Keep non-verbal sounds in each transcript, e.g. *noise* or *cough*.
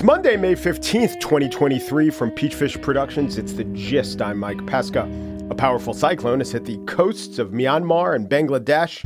It's Monday, May 15th, 2023, from Peachfish Productions. It's The Gist. I'm Mike Pesca. A powerful cyclone has hit the coasts of Myanmar and Bangladesh.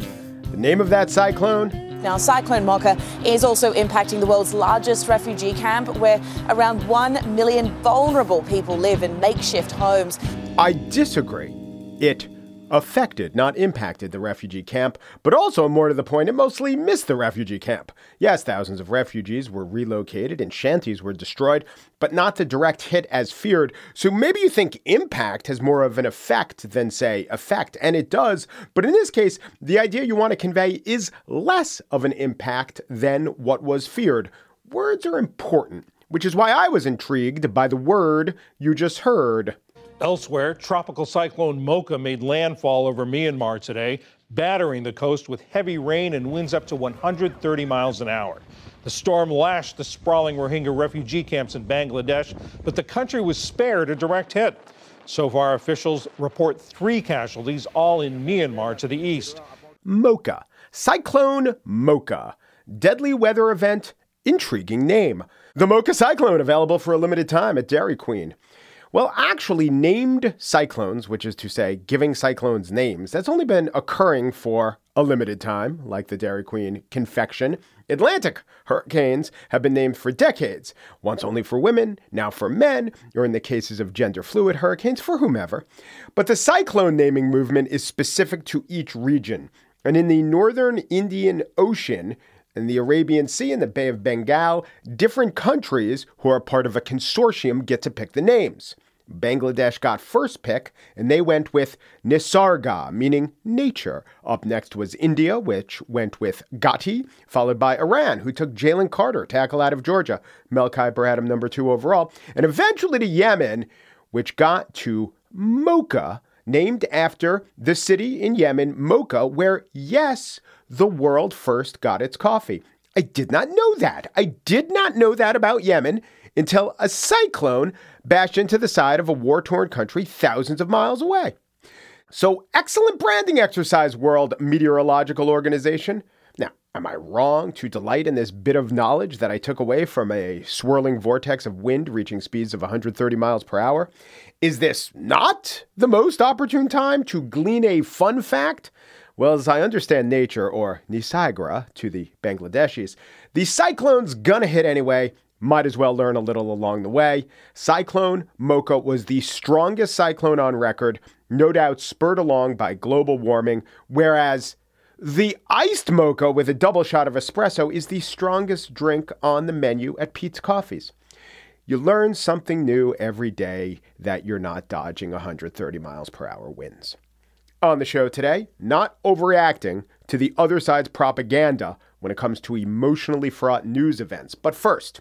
The name of that cyclone? Now, Cyclone Mocha is also impacting the world's largest refugee camp, where around 1 million vulnerable people live in makeshift homes. I disagree. It affected, not impacted, the refugee camp, but also, more to the point, it mostly missed the refugee camp. Yes, thousands of refugees were relocated and shanties were destroyed, but not the direct hit as feared. So maybe you think impact has more of an effect than, say, effect, and it does. But in this case, the idea you want to convey is less of an impact than what was feared. Words are important, which is why I was intrigued by the word you just heard. Elsewhere, Tropical Cyclone Mocha made landfall over Myanmar today, battering the coast with heavy rain and winds up to 130 miles an hour. The storm lashed the sprawling Rohingya refugee camps in Bangladesh, but the country was spared a direct hit. So far, officials report three casualties, all in Myanmar to the east. Mocha. Cyclone Mocha. Deadly weather event, intriguing name. The Mocha Cyclone available for a limited time at Dairy Queen. Well, actually, named cyclones, which is to say, giving cyclones names, that's only been occurring for a limited time, like the Dairy Queen confection. Atlantic hurricanes have been named for decades, once only for women, now for men, or in the cases of gender fluid hurricanes, for whomever. But the cyclone naming movement is specific to each region. And in the northern Indian Ocean, in the Arabian Sea and the Bay of Bengal, different countries who are part of a consortium get to pick the names. Bangladesh got first pick, and they went with Nisarga, meaning nature. Up next was India, which went with Gati, followed by Iran, who took Jalen Carter, tackle out of Georgia, Melchi Barhatam, number two overall, and eventually to Yemen, which got to Mocha, named after the city in Yemen, Mocha, where, yes, the world first got its coffee. I did not know that. I did not know that about Yemen until a cyclone bashed into the side of a war torn country thousands of miles away. So, excellent branding exercise, World Meteorological Organization. Now, am I wrong to delight in this bit of knowledge that I took away from a swirling vortex of wind reaching speeds of 130 miles per hour? Is this not the most opportune time to glean a fun fact? Well, as I understand nature, or Nisagra to the Bangladeshis, the cyclone's gonna hit anyway, might as well learn a little along the way. Cyclone Mocha was the strongest cyclone on record, no doubt spurred along by global warming, whereas the iced mocha with a double shot of espresso is the strongest drink on the menu at Peet's Coffees. You learn something new every day that you're not dodging 130 miles per hour winds. On the show today, not overreacting to the other side's propaganda when it comes to emotionally fraught news events. But first,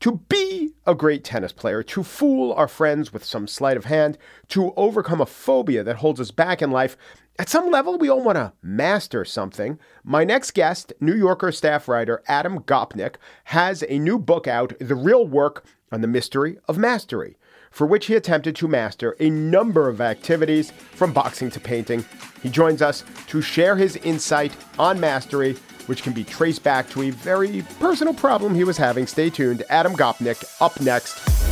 to be a great tennis player, to fool our friends with some sleight of hand, to overcome a phobia that holds us back in life, at some level, we all want to master something. My next guest, New Yorker staff writer Adam Gopnik, has a new book out, The Real Work on the Mystery of Mastery, for which he attempted to master a number of activities from boxing to painting. He joins us to share his insight on mastery which can be traced back to a very personal problem he was having. Stay tuned. Adam Gopnik up next.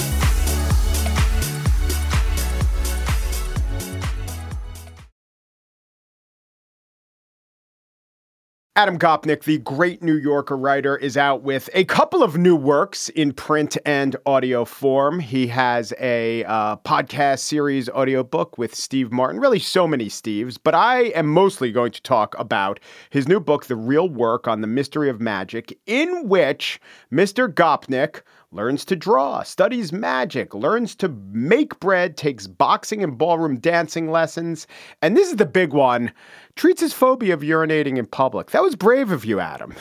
Adam Gopnik, the great New Yorker writer, is out with a couple of new works in print and audio form. He has a uh, podcast series audiobook with Steve Martin, really so many Steves, but I am mostly going to talk about his new book, The Real Work on the Mystery of Magic, in which Mr. Gopnik learns to draw, studies magic, learns to make bread, takes boxing and ballroom dancing lessons. And this is the big one treats his phobia of urinating in public. That was brave of you, Adam.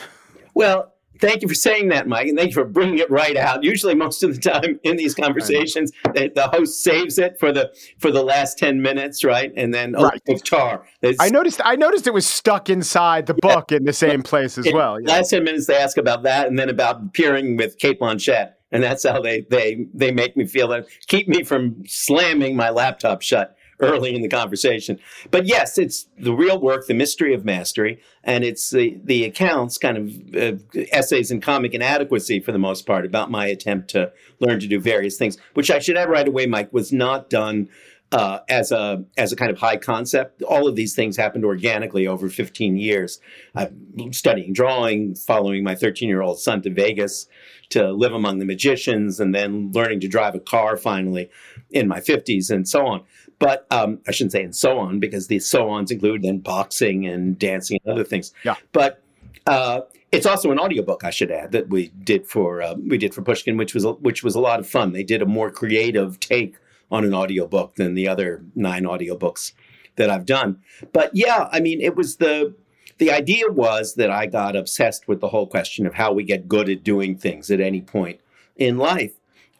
Well, Thank you for saying that, Mike, and thank you for bringing it right out. Usually, most of the time in these conversations, the, the host saves it for the for the last ten minutes, right? And then oh, right. Oh, Tár. It's, I noticed. I noticed it was stuck inside the book in the same place as well. Yeah. Last ten minutes, they ask about that, and then about appearing with Cate Blanchett and that's how they they they make me feel that keep me from slamming my laptop shut early in the conversation. But yes, it's the real work, the mystery of mastery, and it's the, the accounts, kind of uh, essays in comic inadequacy for the most part, about my attempt to learn to do various things, which I should add right away, Mike, was not done uh, as a as a kind of high concept. All of these things happened organically over 15 years. I'm studying drawing, following my 13 year old son to Vegas to live among the magicians, and then learning to drive a car finally in my 50s, and so on. But um, I shouldn't say and so on because the so ons include then boxing and dancing and other things. Yeah. But uh, it's also an audiobook, I should add, that we did for uh, we did for Pushkin, which was which was a lot of fun. They did a more creative take on an audiobook than the other nine audiobooks that I've done. But yeah, I mean, it was the the idea was that I got obsessed with the whole question of how we get good at doing things at any point in life.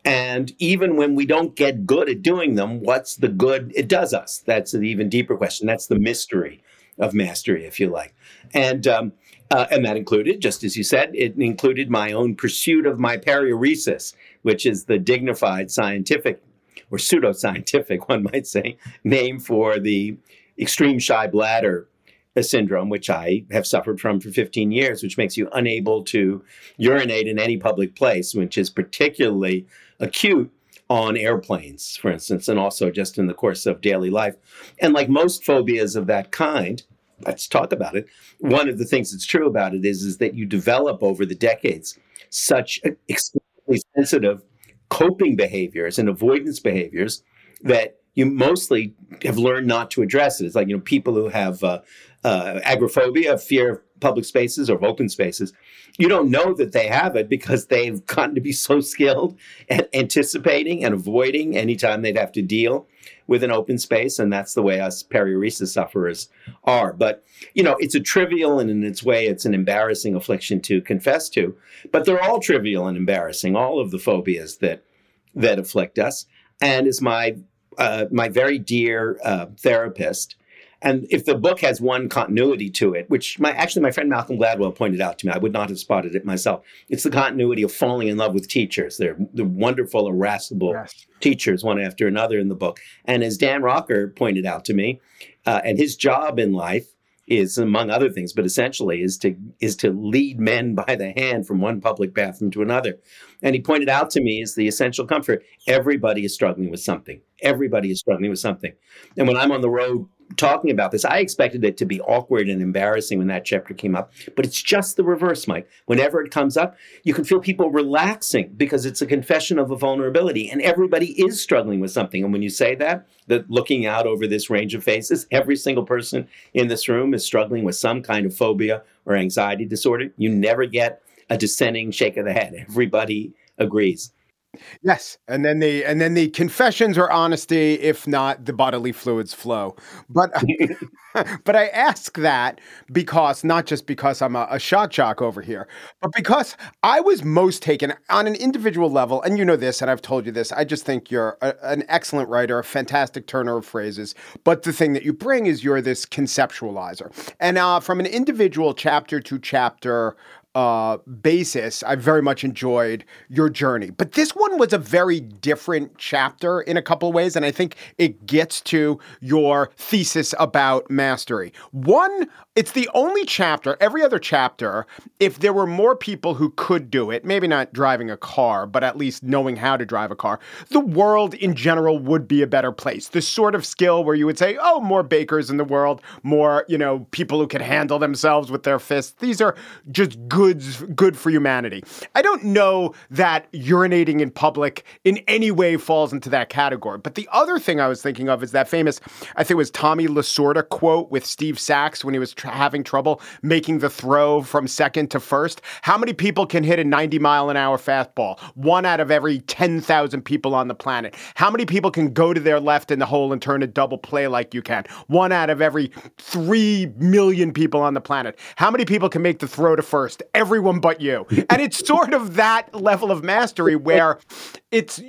And even when we don't get good at doing them, what's the good it does us? That's an even deeper question. That's the mystery of mastery, if you like. And um, uh, and that included, just as you said, it included my own pursuit of my paruresis, which is the dignified scientific or pseudoscientific, *laughs* one might say, name for the extreme shy bladder syndrome, which I have suffered from for 15 years, which makes you unable to urinate in any public place, which is particularly acute on airplanes, for instance, and also just in the course of daily life. And like most phobias of that kind, let's talk about it. One of the things that's true about it is, is that you develop over the decades such extremely sensitive coping behaviors and avoidance behaviors that you mostly have learned not to address it. It's like, you know, people who have uh, uh, agoraphobia, fear of public spaces or of open spaces, you don't know that they have it because they've gotten to be so skilled at anticipating and avoiding anytime they'd have to deal with an open space. And that's the way us paruresis sufferers are. But, you know, it's a trivial and in its way, it's an embarrassing affliction to confess to. But they're all trivial and embarrassing, all of the phobias that that afflict us. And as my uh, my very dear uh, therapist and if the book has one continuity to it, which my actually my friend Malcolm Gladwell pointed out to me, I would not have spotted it myself. It's the continuity of falling in love with teachers. They're the wonderful, irascible yes. teachers, one after another in the book. And as Dan Rocker pointed out to me, uh, and his job in life is among other things, but essentially is to is to lead men by the hand from one public bathroom to another. And he pointed out to me is the essential comfort. Everybody is struggling with something. Everybody is struggling with something. And when I'm on the road talking about this. I expected it to be awkward and embarrassing when that chapter came up, but it's just the reverse, Mike. Whenever it comes up, you can feel people relaxing because it's a confession of a vulnerability, and everybody is struggling with something. And when you say that, that looking out over this range of faces, every single person in this room is struggling with some kind of phobia or anxiety disorder. You never get a dissenting shake of the head. Everybody agrees. Yes, and then the and then the confessions or honesty, if not the bodily fluids flow. But *laughs* but I ask that because not just because I'm a, a shot jock over here, but because I was most taken on an individual level, and you know this, and I've told you this. I just think you're a, an excellent writer, a fantastic turner of phrases. But the thing that you bring is you're this conceptualizer, and uh, from an individual chapter to chapter uh, basis, I very much enjoyed your journey. But this one was a very different chapter in a couple of ways, and I think it gets to your thesis about mastery. One, it's the only chapter, every other chapter, if there were more people who could do it, maybe not driving a car, but at least knowing how to drive a car, the world in general would be a better place. The sort of skill where you would say, oh, more bakers in the world, more, you know, people who can handle themselves with their fists. These are just good goods good for humanity. I don't know that urinating in public in any way falls into that category. But the other thing I was thinking of is that famous, I think it was Tommy Lasorda quote with Steve Sax when he was having trouble making the throw from second to first. How many people can hit a 90 mile an hour fastball? One out of every 10,000 people on the planet. How many people can go to their left in the hole and turn a double play like you can? One out of every 3 million people on the planet. How many people can make the throw to first? Everyone but you. And it's sort of that level of mastery where it's,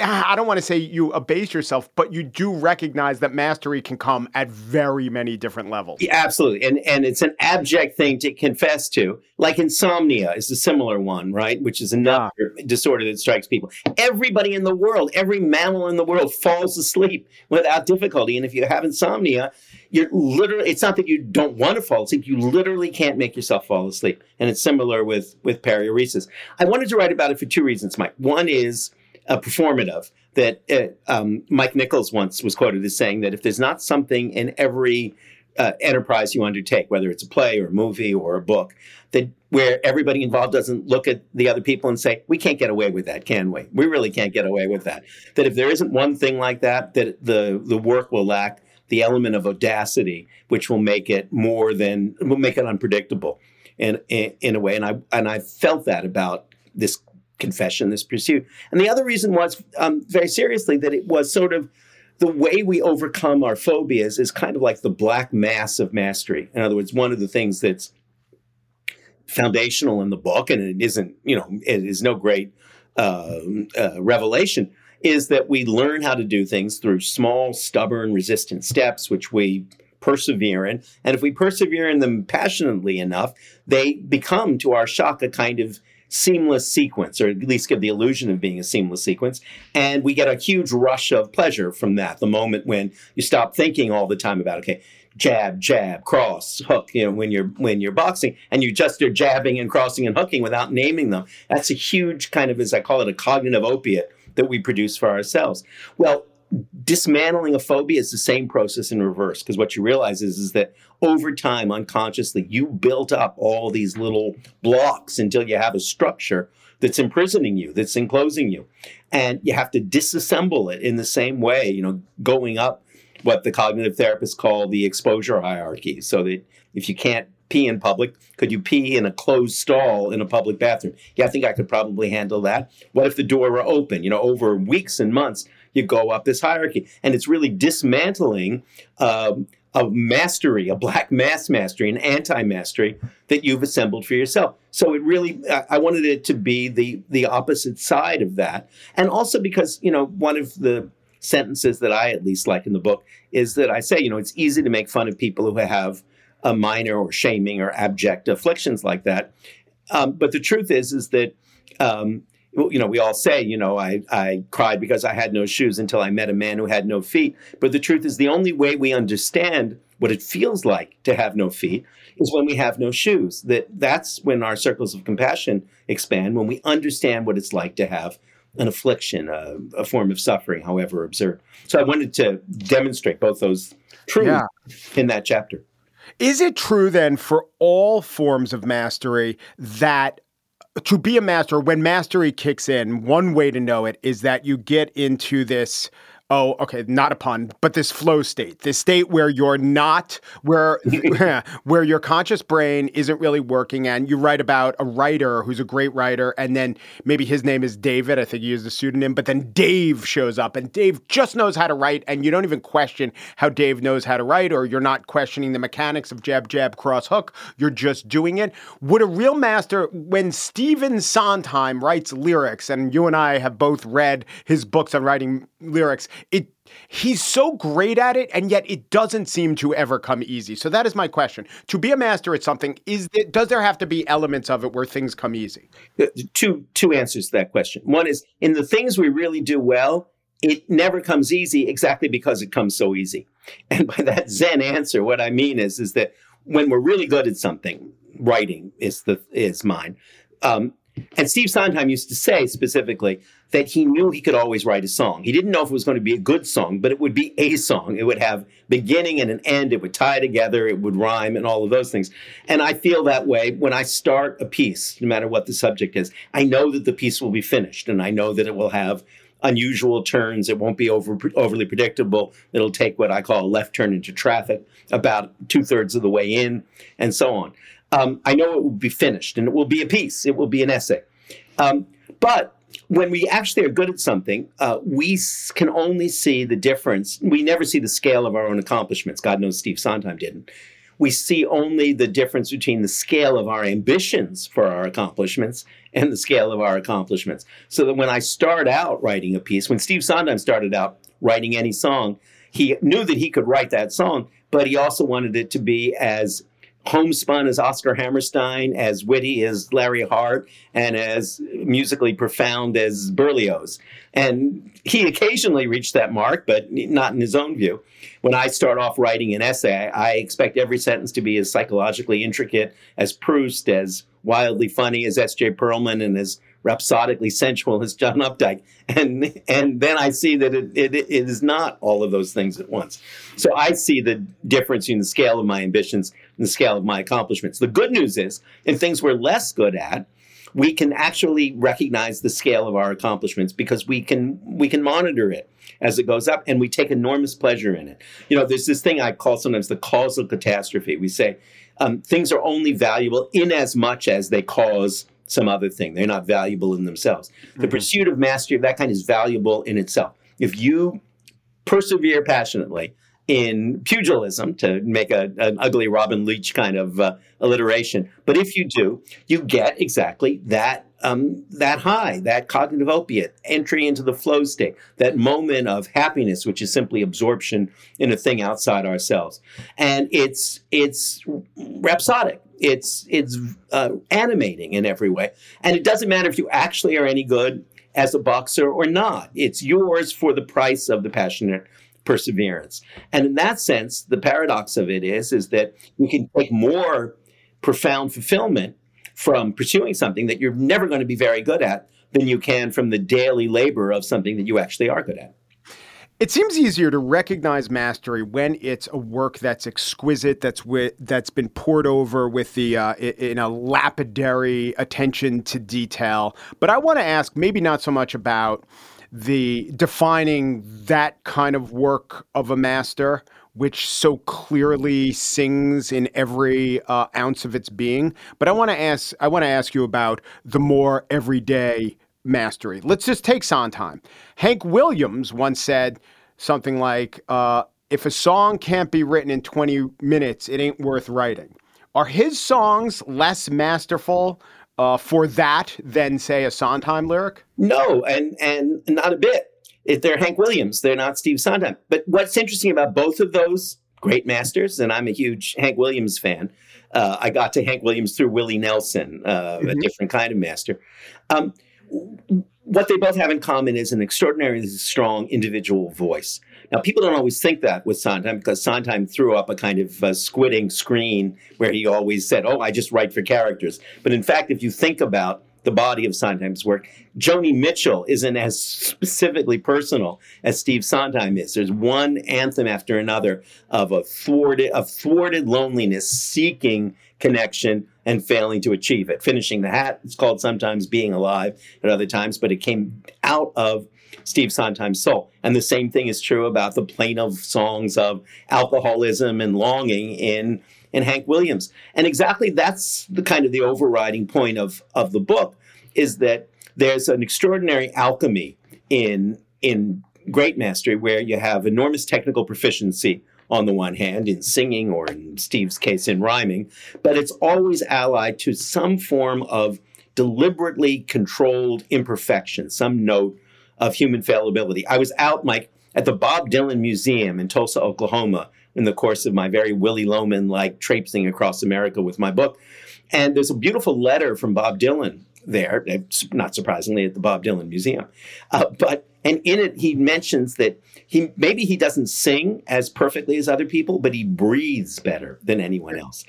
I don't want to say you abase yourself, but you do recognize that mastery can come at very many different levels. Yeah, absolutely. And, and it's an abject thing to confess to. Like insomnia is a similar one, right? Which is another yeah. disorder that strikes people. Everybody in the world, every mammal in the world falls asleep without difficulty. And if you have insomnia, you're literally it's not that you don't want to fall asleep you literally can't make yourself fall asleep. And it's similar with with paruresis i wanted to write about it for two reasons mike. One is a performative that uh, um, mike nichols once was quoted as saying that if there's not something in every uh, enterprise you undertake whether it's a play or a movie or a book that where everybody involved doesn't look at the other people and say we can't get away with that can we? We really can't get away with that. That if there isn't one thing like that that the the work will lack the element of audacity, which will make it more than will make it unpredictable, in, in, in a way. And I and I felt that about this confession, this pursuit. And the other reason was um, very seriously that it was sort of the way we overcome our phobias is kind of like the black mass of mastery. In other words, one of the things that's foundational in the book, and it isn't, you know, it is no great uh, uh, revelation, is that we learn how to do things through small, stubborn, resistant steps, which we persevere in. And if we persevere in them passionately enough, they become, to our shock, a kind of seamless sequence, or at least give the illusion of being a seamless sequence. And we get a huge rush of pleasure from that. The moment when you stop thinking all the time about, okay, jab, jab, cross, hook, you know, when you're when you're boxing and you just are jabbing and crossing and hooking without naming them. That's a huge kind of, as I call it, a cognitive opiate that we produce for ourselves. Well, dismantling a phobia is the same process in reverse because what you realize is, is that over time unconsciously you built up all these little blocks until you have a structure that's imprisoning you that's enclosing you and you have to disassemble it in the same way you know going up what the cognitive therapists call the exposure hierarchy so that if you can't pee in public? Could you pee in a closed stall in a public bathroom? Yeah, I think I could probably handle that. What if the door were open? You know, over weeks and months, you go up this hierarchy. And it's really dismantling um, a mastery, a black mass mastery, an anti mastery that you've assembled for yourself. So it really, I wanted it to be the, the opposite side of that. And also because, you know, one of the sentences that I at least like in the book is that I say, you know, it's easy to make fun of people who have a minor or shaming or abject afflictions like that. Um, but the truth is, is that um, you know, we all say, you know, I, I cried because I had no shoes until I met a man who had no feet. But the truth is, the only way we understand what it feels like to have no feet is when we have no shoes. That that's when our circles of compassion expand. When we understand what it's like to have an affliction, a, a form of suffering, however absurd. So I wanted to demonstrate both those truths yeah. in that chapter. Is it true then for all forms of mastery that to be a master, when mastery kicks in, one way to know it is that you get into this oh, okay, not a pun, but this flow state, this state where you're not, where *laughs* where your conscious brain isn't really working. And you write about a writer who's a great writer, and then maybe his name is David. I think he used a pseudonym, but then Dave shows up, and Dave just knows how to write, and you don't even question how Dave knows how to write, or you're not questioning the mechanics of jab, jab, cross, hook. You're just doing it. Would a real master, when Stephen Sondheim writes lyrics, and you and I have both read his books on writing lyrics, it he's so great at it and yet it doesn't seem to ever come easy. So that is my question. To be a master at something is it, does there have to be elements of it where things come easy? Uh, two two answers to that question. One is in the things we really do well it never comes easy exactly because it comes so easy. *laughs* And by that zen answer what i mean is is that when we're really good at something writing is the is mine um, and Steve Sondheim used to say specifically that he knew he could always write a song. He didn't know if it was going to be a good song, but it would be a song. It would have beginning and an end. It would tie together. It would rhyme and all of those things. And I feel that way when I start a piece, no matter what the subject is. I know that the piece will be finished and I know that it will have unusual turns. It won't be over, overly predictable. It'll take what I call a left turn into traffic about two thirds of the way in and so on um, I know it will be finished and it will be a piece, it will be an essay. Um, but when we actually are good at something, uh, we can only see the difference. We never see the scale of our own accomplishments. God knows Steve Sondheim didn't. we see only the difference between the scale of our ambitions for our accomplishments and the scale of our accomplishments. So that when I start out writing a piece, when Steve Sondheim started out writing any song, he knew that he could write that song, but he also wanted it to be as homespun as Oscar Hammerstein, as witty as Larry Hart, and as musically profound as Berlioz. And he occasionally reached that mark, but not in his own view. When I start off writing an essay, I expect every sentence to be as psychologically intricate as Proust, as wildly funny as S.J. Perelman, and as rhapsodically sensual as John Updike. And and then I see that it, it, it is not all of those things at once. So I see the difference in the scale of my ambitions and the scale of my accomplishments. The good news is, in things we're less good at, we can actually recognize the scale of our accomplishments because we can we can monitor it as it goes up and we take enormous pleasure in it. You know, there's this thing I call sometimes the causal catastrophe. We say um, things are only valuable in as much as they cause some other thing. They're not valuable in themselves. Mm-hmm. The pursuit of mastery of that kind is valuable in itself. If you persevere passionately in pugilism, to make a, an ugly Robin Leach kind of uh, alliteration, but if you do, you get exactly that um, that high, that cognitive opiate, entry into the flow state, that moment of happiness, which is simply absorption in a thing outside ourselves, and it's it's rhapsodic. It's it's uh, animating in every way, and it doesn't matter if you actually are any good as a boxer or not. It's yours for the price of the passionate perseverance. And in that sense, the paradox of it is is that you can take more profound fulfillment from pursuing something that you're never going to be very good at than you can from the daily labor of something that you actually are good at. It seems easier to recognize mastery when it's a work that's exquisite, that's with, that's been poured over with the uh, in a lapidary attention to detail. But I want to ask, maybe not so much about the defining that kind of work of a master, which so clearly sings in every uh, ounce of its being. But I want to ask, I want to ask you about the more everyday mastery. Let's just take Sondheim. Hank Williams once said something like, uh, if a song can't be written in 20 minutes, it ain't worth writing. Are his songs less masterful uh, for that than, say, a Sondheim lyric? No, and and not a bit. If they're Hank Williams, they're not Steve Sondheim. But what's interesting about both of those great masters, and I'm a huge Hank Williams fan. Uh, I got to Hank Williams through Willie Nelson, uh, mm-hmm. a different kind of master. Um, what they both have in common is an extraordinarily strong individual voice. Now, people don't always think that with Sondheim because Sondheim threw up a kind of uh, squidding screen where he always said, Oh, I just write for characters. But in fact, if you think about the body of Sondheim's work, Joni Mitchell isn't as specifically personal as Steve Sondheim is. There's one anthem after another of a thwarted, of thwarted loneliness seeking connection and failing to achieve it. Finishing the hat, it's called sometimes being alive at other times, but it came out of Steve Sondheim's soul. And the same thing is true about the plaintive songs of alcoholism and longing in in Hank Williams. And exactly that's the kind of the overriding point of of the book is that there's an extraordinary alchemy in in great mastery where you have enormous technical proficiency on the one hand in singing or in Steve's case in rhyming, but it's always allied to some form of deliberately controlled imperfection, some note of human fallibility. I was out, Mike, at the Bob Dylan Museum in Tulsa, Oklahoma, in the course of my very Willy Loman like traipsing across America with my book. And there's a beautiful letter from Bob Dylan there, not surprisingly, at the Bob Dylan Museum. Uh, but and in it, he mentions that he maybe he doesn't sing as perfectly as other people, but he breathes better than anyone else.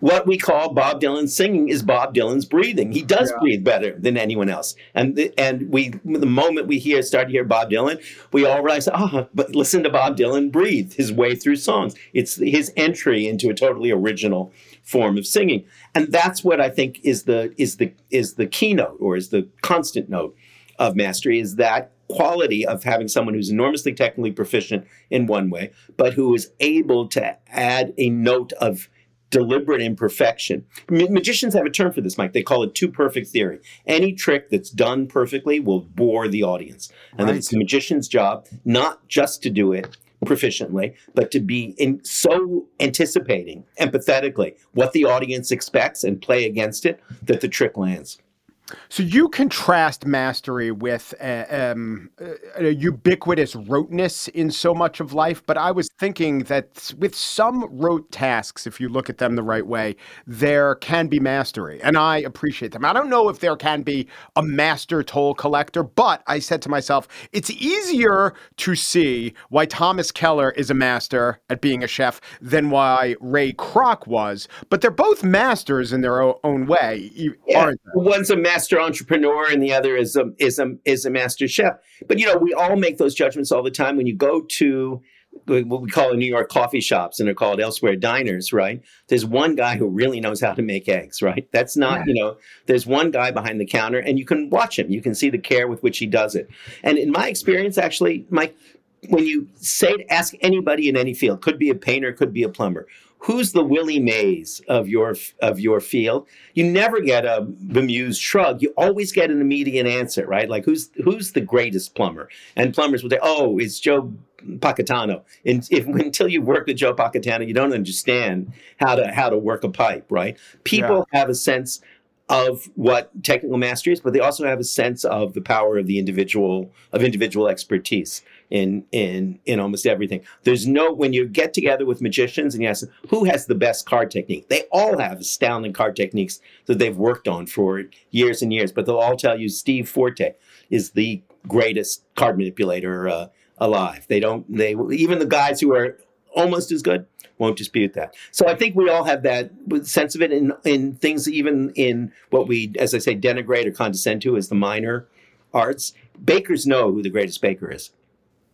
what we call Bob Dylan singing is Bob Dylan's breathing. He does yeah. breathe better than anyone else. And the, and we the moment we hear start to hear Bob Dylan, we all realize, ah, oh, but listen to Bob Dylan breathe his way through songs. It's his entry into a totally original form of singing. And that's what I think is the is the is the keynote or is the constant note of mastery is that quality of having someone who's enormously technically proficient in one way, but who is able to add a note of deliberate imperfection. magicians have a term for this, Mike. They call it too perfect theory. Any trick that's done perfectly will bore the audience. And right. it's the magician's job not just to do it proficiently, but to be in so anticipating empathetically what the audience expects and play against it that the trick lands. So you contrast mastery with a, um, a, ubiquitous roteness in so much of life, but I was thinking that with some rote tasks, if you look at them the right way, there can be mastery, and I appreciate them. I don't know if there can be a master toll collector, but I said to myself, it's easier to see why Thomas Keller is a master at being a chef than why Ray Kroc was, but they're both masters in their own way, yeah, aren't they? One's a master master entrepreneur and the other is a is a is a master chef. But you know, we all make those judgments all the time. When you go to what we call in New York coffee shops, and they're called elsewhere diners, right? There's one guy who really knows how to make eggs, right? That's not, yeah. you know, there's one guy behind the counter, and you can watch him. You can see the care with which he does it. And in my experience, actually, Mike, when you say ask anybody in any field, could be a painter, could be a plumber, who's the Willie Mays of your of your field, you never get a bemused shrug. You always get an immediate answer, right? Like who's who's the greatest plumber? And plumbers will say, "Oh, it's Joe Pacatano." And if *laughs* until you work with Joe Pacatano, you don't understand how to how to work a pipe, right? People yeah. have a sense of what technical mastery is, but they also have a sense of the power of the individual of individual expertise in in in almost everything. There's no when you get together with magicians and you ask them, who has the best card technique, they all have astounding card techniques that they've worked on for years and years. But they'll all tell you Steve Forte is the greatest card manipulator uh, alive. They don't they even the guys who are almost as good won't dispute that. So I think we all have that sense of it in in things even in what we as I say denigrate or condescend to as the minor arts. Bakers know who the greatest baker is.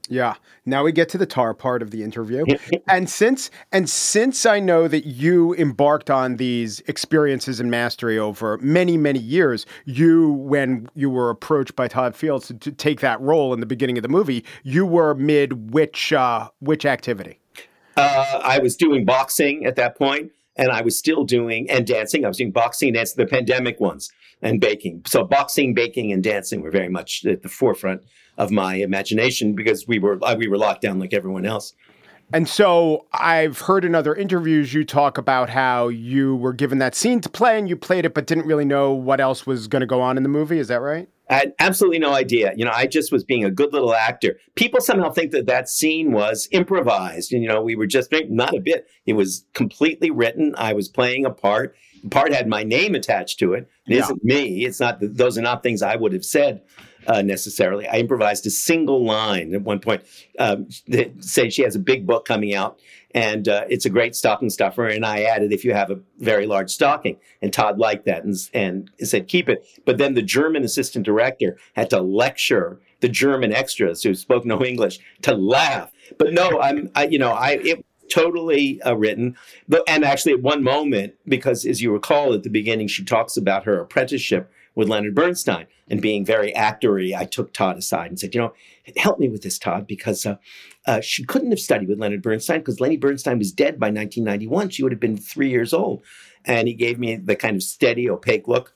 Yeah. Now we get to the Tár part of the interview. and since and since I know that you embarked on these experiences and mastery over many, many years, you when you were approached by Todd Fields to, to take that role in the beginning of the movie, you were mid which uh, which activity? Uh, I was doing boxing at that point, and I was still doing and dancing. I was doing boxing and dancing, the pandemic ones, and baking. So boxing, baking, and dancing were very much at the forefront of my imagination because we were we were locked down like everyone else. And so I've heard in other interviews you talk about how you were given that scene to play and you played it, but didn't really know what else was going to go on in the movie. Is that right? I had absolutely no idea. You know, I just was being a good little actor. People somehow think that that scene was improvised. And, you know, we were just not a bit. It was completely written. I was playing a part. The part had my name attached to it. It yeah. not me. It's not. Those are not things I would have said uh, necessarily. I improvised a single line at one point. Um, say she has a big book coming out, and uh, it's a great stocking stuffer. And I added, if you have a very large stocking, and Todd liked that and, and said keep it. But then the German assistant director had to lecture the German extras who spoke no English to laugh. But no, I'm, I, you know, I it totally uh, written. And actually, at one moment, because as you recall at the beginning, she talks about her apprenticeship with Leonard Bernstein and being very actory, I took Todd aside and said, you know, help me with this, Todd, because uh, uh, she couldn't have studied with Leonard Bernstein because Lenny Bernstein was dead by 1991. She would have been three years old. And he gave me the kind of steady, opaque look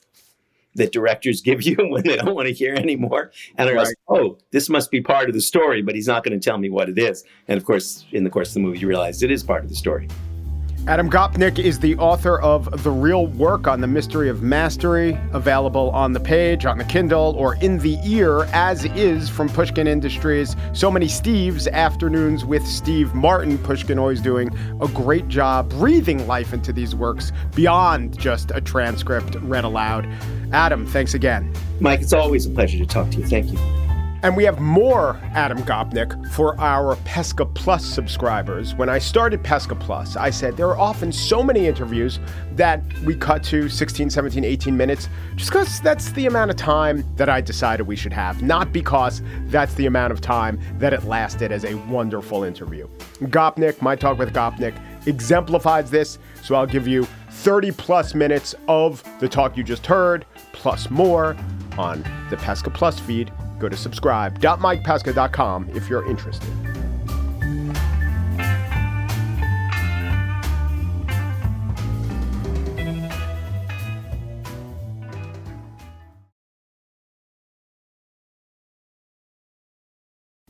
that directors give you *laughs* when they don't want to hear anymore. And I was, right. oh, this must be part of the story, but he's not going to tell me what it is. And of course, in the course of the movie, you realize it is part of the story. Adam Gopnik is the author of The Real Work on the Mystery of Mastery, available on the page, on the Kindle, or in the ear, as is from Pushkin Industries. So many Steves, Afternoons with Steve Martin. Pushkin always doing a great job breathing life into these works beyond just a transcript read aloud. Adam, thanks again. Mike, it's always a pleasure to talk to you. Thank you. And we have more Adam Gopnik for our Pesca Plus subscribers. When I started Pesca Plus, I said there are often so many interviews that we cut to 16, 17, 18 minutes just because that's the amount of time that I decided we should have, not because that's the amount of time that it lasted as a wonderful interview. Gopnik, my talk with Gopnik, exemplifies this, so I'll give you 30 plus minutes of the talk you just heard, plus more on the Pesca Plus feed Go to subscribe.mikepesca.com if you're interested.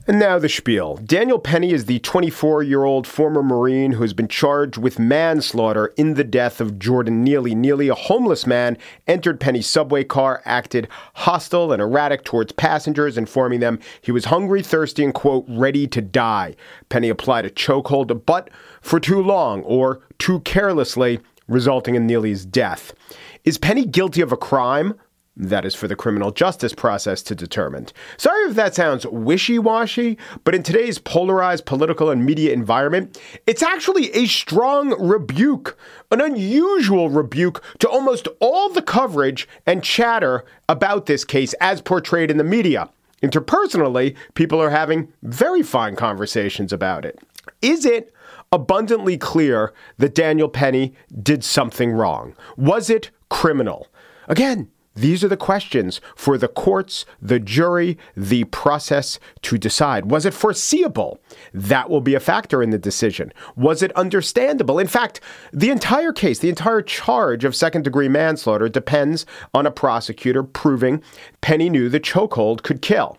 And now the spiel. Daniel Penny is the 24 year old former Marine who has been charged with manslaughter in the death of Jordan Neely. Neely, a homeless man, entered Penny's subway car, acted hostile and erratic towards passengers, informing them he was hungry, thirsty, and, quote, ready to die. Penny applied a chokehold, but for too long or too carelessly, resulting in Neely's death. Is Penny guilty of a crime? That is for the criminal justice process to determine. Sorry if that sounds wishy washy, but in today's polarized political and media environment, it's actually a strong rebuke, an unusual rebuke to almost all the coverage and chatter about this case as portrayed in the media. Interpersonally, people are having very fine conversations about it. Is it abundantly clear that Daniel Penny did something wrong? Was it criminal? Again, these are the questions for the courts, the jury, the process to decide. Was it foreseeable? That will be a factor in the decision. Was it understandable? In fact, the entire case, the entire charge of second degree manslaughter depends on a prosecutor proving Penny knew the chokehold could kill.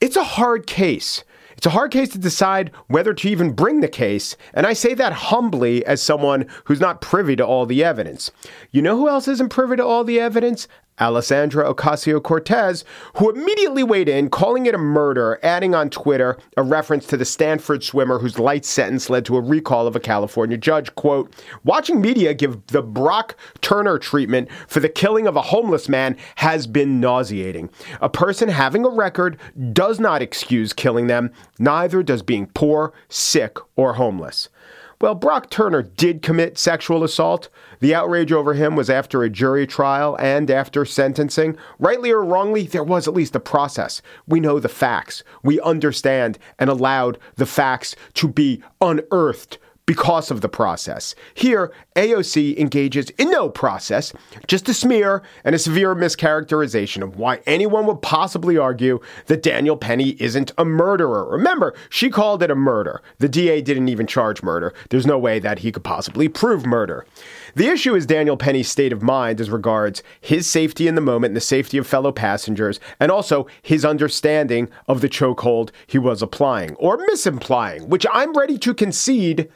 It's a hard case. It's a hard case to decide whether to even bring the case, and I say that humbly as someone who's not privy to all the evidence. You know who else isn't privy to all the evidence? Alexandria Ocasio Cortez, who immediately weighed in, calling it a murder, adding on Twitter a reference to the Stanford swimmer whose light sentence led to a recall of a California judge. Quote, watching media give the Brock Turner treatment for the killing of a homeless man has been nauseating. A person having a record does not excuse killing them, neither does being poor, sick, or homeless. Well, Brock Turner did commit sexual assault. The outrage over him was after a jury trial and after sentencing. Rightly or wrongly, there was at least a process. We know the facts. We understand and allowed the facts to be unearthed because of the process. Here, AOC engages in no process, just a smear and a severe mischaracterization of why anyone would possibly argue that Daniel Penny isn't a murderer. Remember, she called it a murder. The DA didn't even charge murder. There's no way that he could possibly prove murder. The issue is Daniel Penny's state of mind as regards his safety in the moment and the safety of fellow passengers, and also his understanding of the chokehold he was applying or misimplying, which I'm ready to concede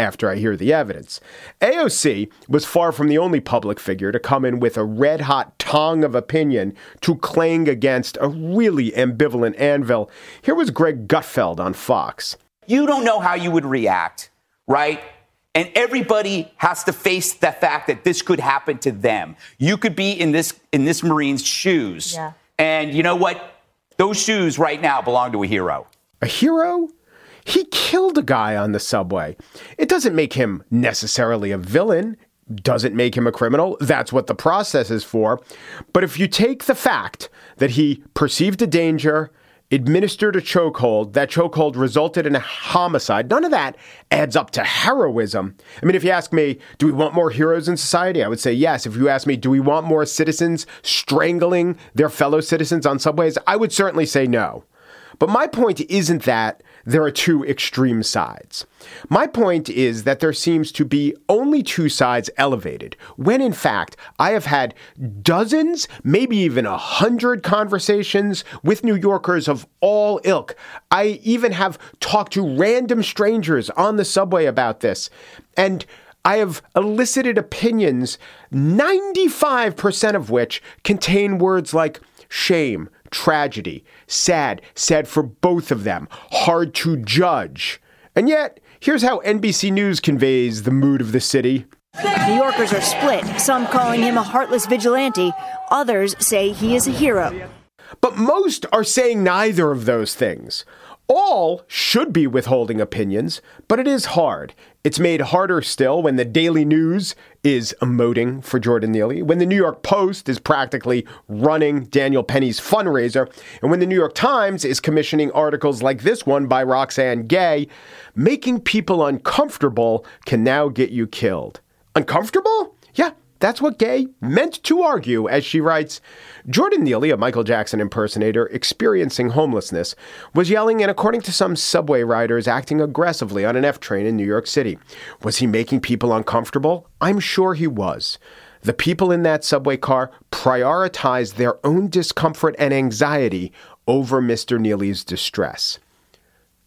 after I hear the evidence. AOC was far from the only public figure to come in with a red hot tongue of opinion to clang against a really ambivalent anvil. Here was Greg Gutfeld on Fox. You don't know how you would react, right? And everybody has to face the fact that this could happen to them. You could be in this in this Marine's shoes. Yeah. And you know what? Those shoes right now belong to a hero. A hero? He killed a guy on the subway. It doesn't make him necessarily a villain, doesn't make him a criminal. That's what the process is for. But if you take the fact that he perceived a danger, administered a chokehold, that chokehold resulted in a homicide, none of that adds up to heroism. I mean, if you ask me, do we want more heroes in society? I would say yes. If you ask me, do we want more citizens strangling their fellow citizens on subways? I would certainly say no. But my point isn't that there are two extreme sides. My point is that there seems to be only two sides elevated, when in fact I have had dozens, maybe even a hundred conversations with New Yorkers of all ilk. I even have talked to random strangers on the subway about this. And I have elicited opinions, 95% of which contain words like shame, tragedy, sad, sad for both of them, hard to judge. And yet, here's how NBC News conveys the mood of the city. New Yorkers are split, some calling him a heartless vigilante, others say he is a hero. But most are saying neither of those things. All should be withholding opinions, but it is hard. It's made harder still when the Daily News is emoting for Jordan Neely, when the New York Post is practically running Daniel Penny's fundraiser, and when the New York Times is commissioning articles like this one by Roxane Gay. Making people uncomfortable can now get you killed. Uncomfortable? Yeah, that's what Gay meant to argue, as she writes. Jordan Neely, a Michael Jackson impersonator experiencing homelessness, was yelling and, according to some subway riders, acting aggressively on an F train in New York City. Was he making people uncomfortable? I'm sure he was. The people in that subway car prioritized their own discomfort and anxiety over Mr. Neely's distress.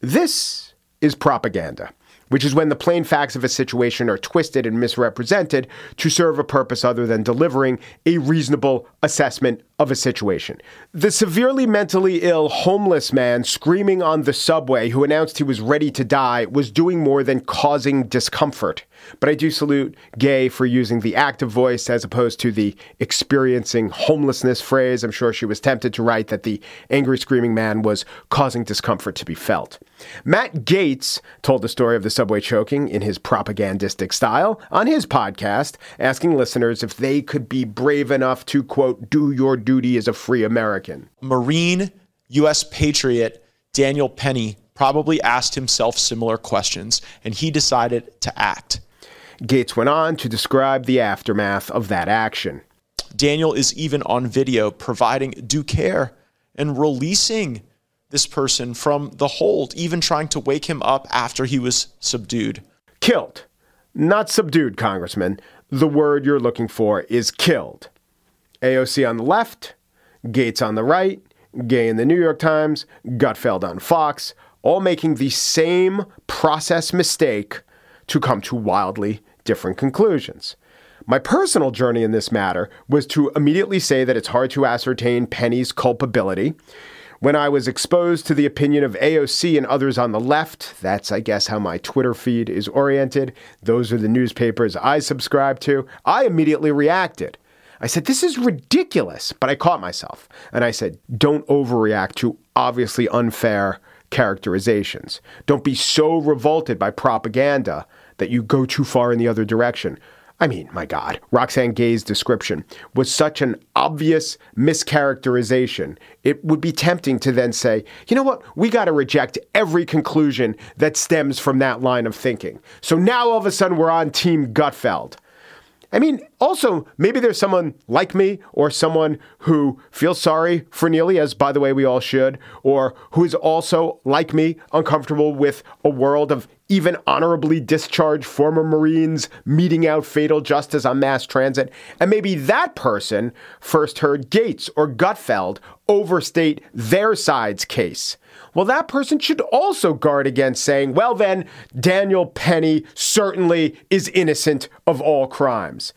This is propaganda which is when the plain facts of a situation are twisted and misrepresented to serve a purpose other than delivering a reasonable assessment of a situation. The severely mentally ill homeless man screaming on the subway who announced he was ready to die was doing more than causing discomfort. But I do salute Gay for using the active voice as opposed to the experiencing homelessness phrase. I'm sure she was tempted to write that the angry screaming man was causing discomfort to be felt. Matt Gaetz told the story of the subway choking in his propagandistic style on his podcast, asking listeners if they could be brave enough to, quote, do your duty as a free American. Marine U.S. patriot Daniel Penny probably asked himself similar questions, and he decided to act. Gaetz went on to describe the aftermath of that action. Daniel is even on video providing due care and releasing this person from the hold, even trying to wake him up after he was subdued. Killed. Not subdued, Congressman. The word you're looking for is killed. AOC on the left, Gaetz on the right, Gay in the New York Times, Gutfeld on Fox, all making the same process mistake to come to wildly different conclusions. My personal journey in this matter was to immediately say that it's hard to ascertain Penny's culpability. When I was exposed to the opinion of AOC and others on the left, that's, I guess, how my Twitter feed is oriented. Those are the newspapers I subscribe to. I immediately reacted. I said, This is ridiculous. But I caught myself and I said, Don't overreact to obviously unfair characterizations. Don't be so revolted by propaganda that you go too far in the other direction. I mean, my God, Roxane Gay's description was such an obvious mischaracterization. It would be tempting to then say, you know what, we got to reject every conclusion that stems from that line of thinking. So now all of a sudden we're on Team Gutfeld. I mean, also, maybe there's someone like me or someone who feels sorry for Neely, as by the way, we all should, or who is also, like me, uncomfortable with a world of even honorably discharged former Marines meting out fatal justice on mass transit. And maybe that person first heard Gaetz or Gutfeld overstate their side's case. Well, that person should also guard against saying, well, then, Daniel Penny certainly is innocent of all crimes.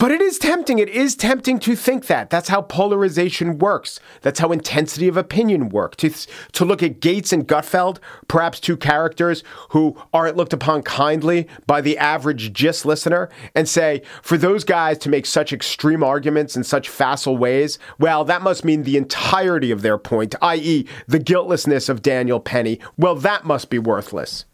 But it is tempting. It is tempting to think that. That's how polarization works. That's how intensity of opinion works. To, to look at Gaetz and Gutfeld, perhaps two characters who aren't looked upon kindly by the average GIST listener, and say, for those guys to make such extreme arguments in such facile ways, well, that must mean the entirety of their point, i.e., the guiltlessness of Daniel Penny, well, that must be worthless.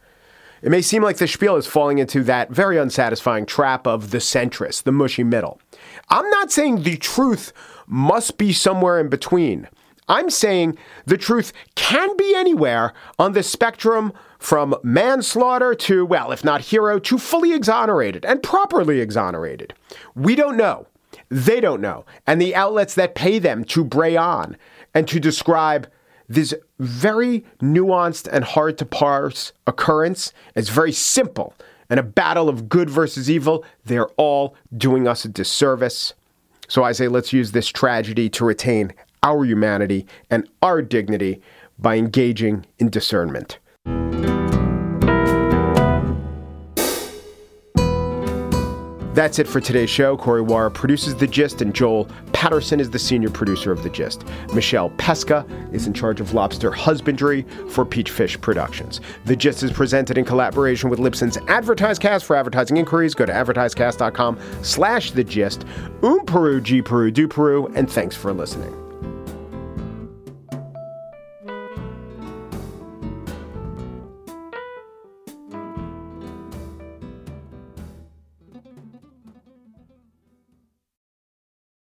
It may seem like the spiel is falling into that very unsatisfying trap of the centrist, the mushy middle. I'm not saying the truth must be somewhere in between. I'm saying the truth can be anywhere on the spectrum from manslaughter to, well, if not hero, to fully exonerated and properly exonerated. We don't know. They don't know. And the outlets that pay them to bray on and to describe this very nuanced and hard to parse occurrence is very simple. And a battle of good versus evil, they're all doing us a disservice. So I say, let's use this tragedy to retain our humanity and our dignity by engaging in discernment. That's it for today's show. Corey Wara produces The Gist, and Joel Patterson is the senior producer of The Gist. Michelle Pesca is in charge of lobster husbandry for Peachfish Productions. The Gist is presented in collaboration with Libsyn's AdvertiseCast. For advertising inquiries, go to advertisecast.com slash The Gist. Um Peru, G Peru, Do Peru, and thanks for listening.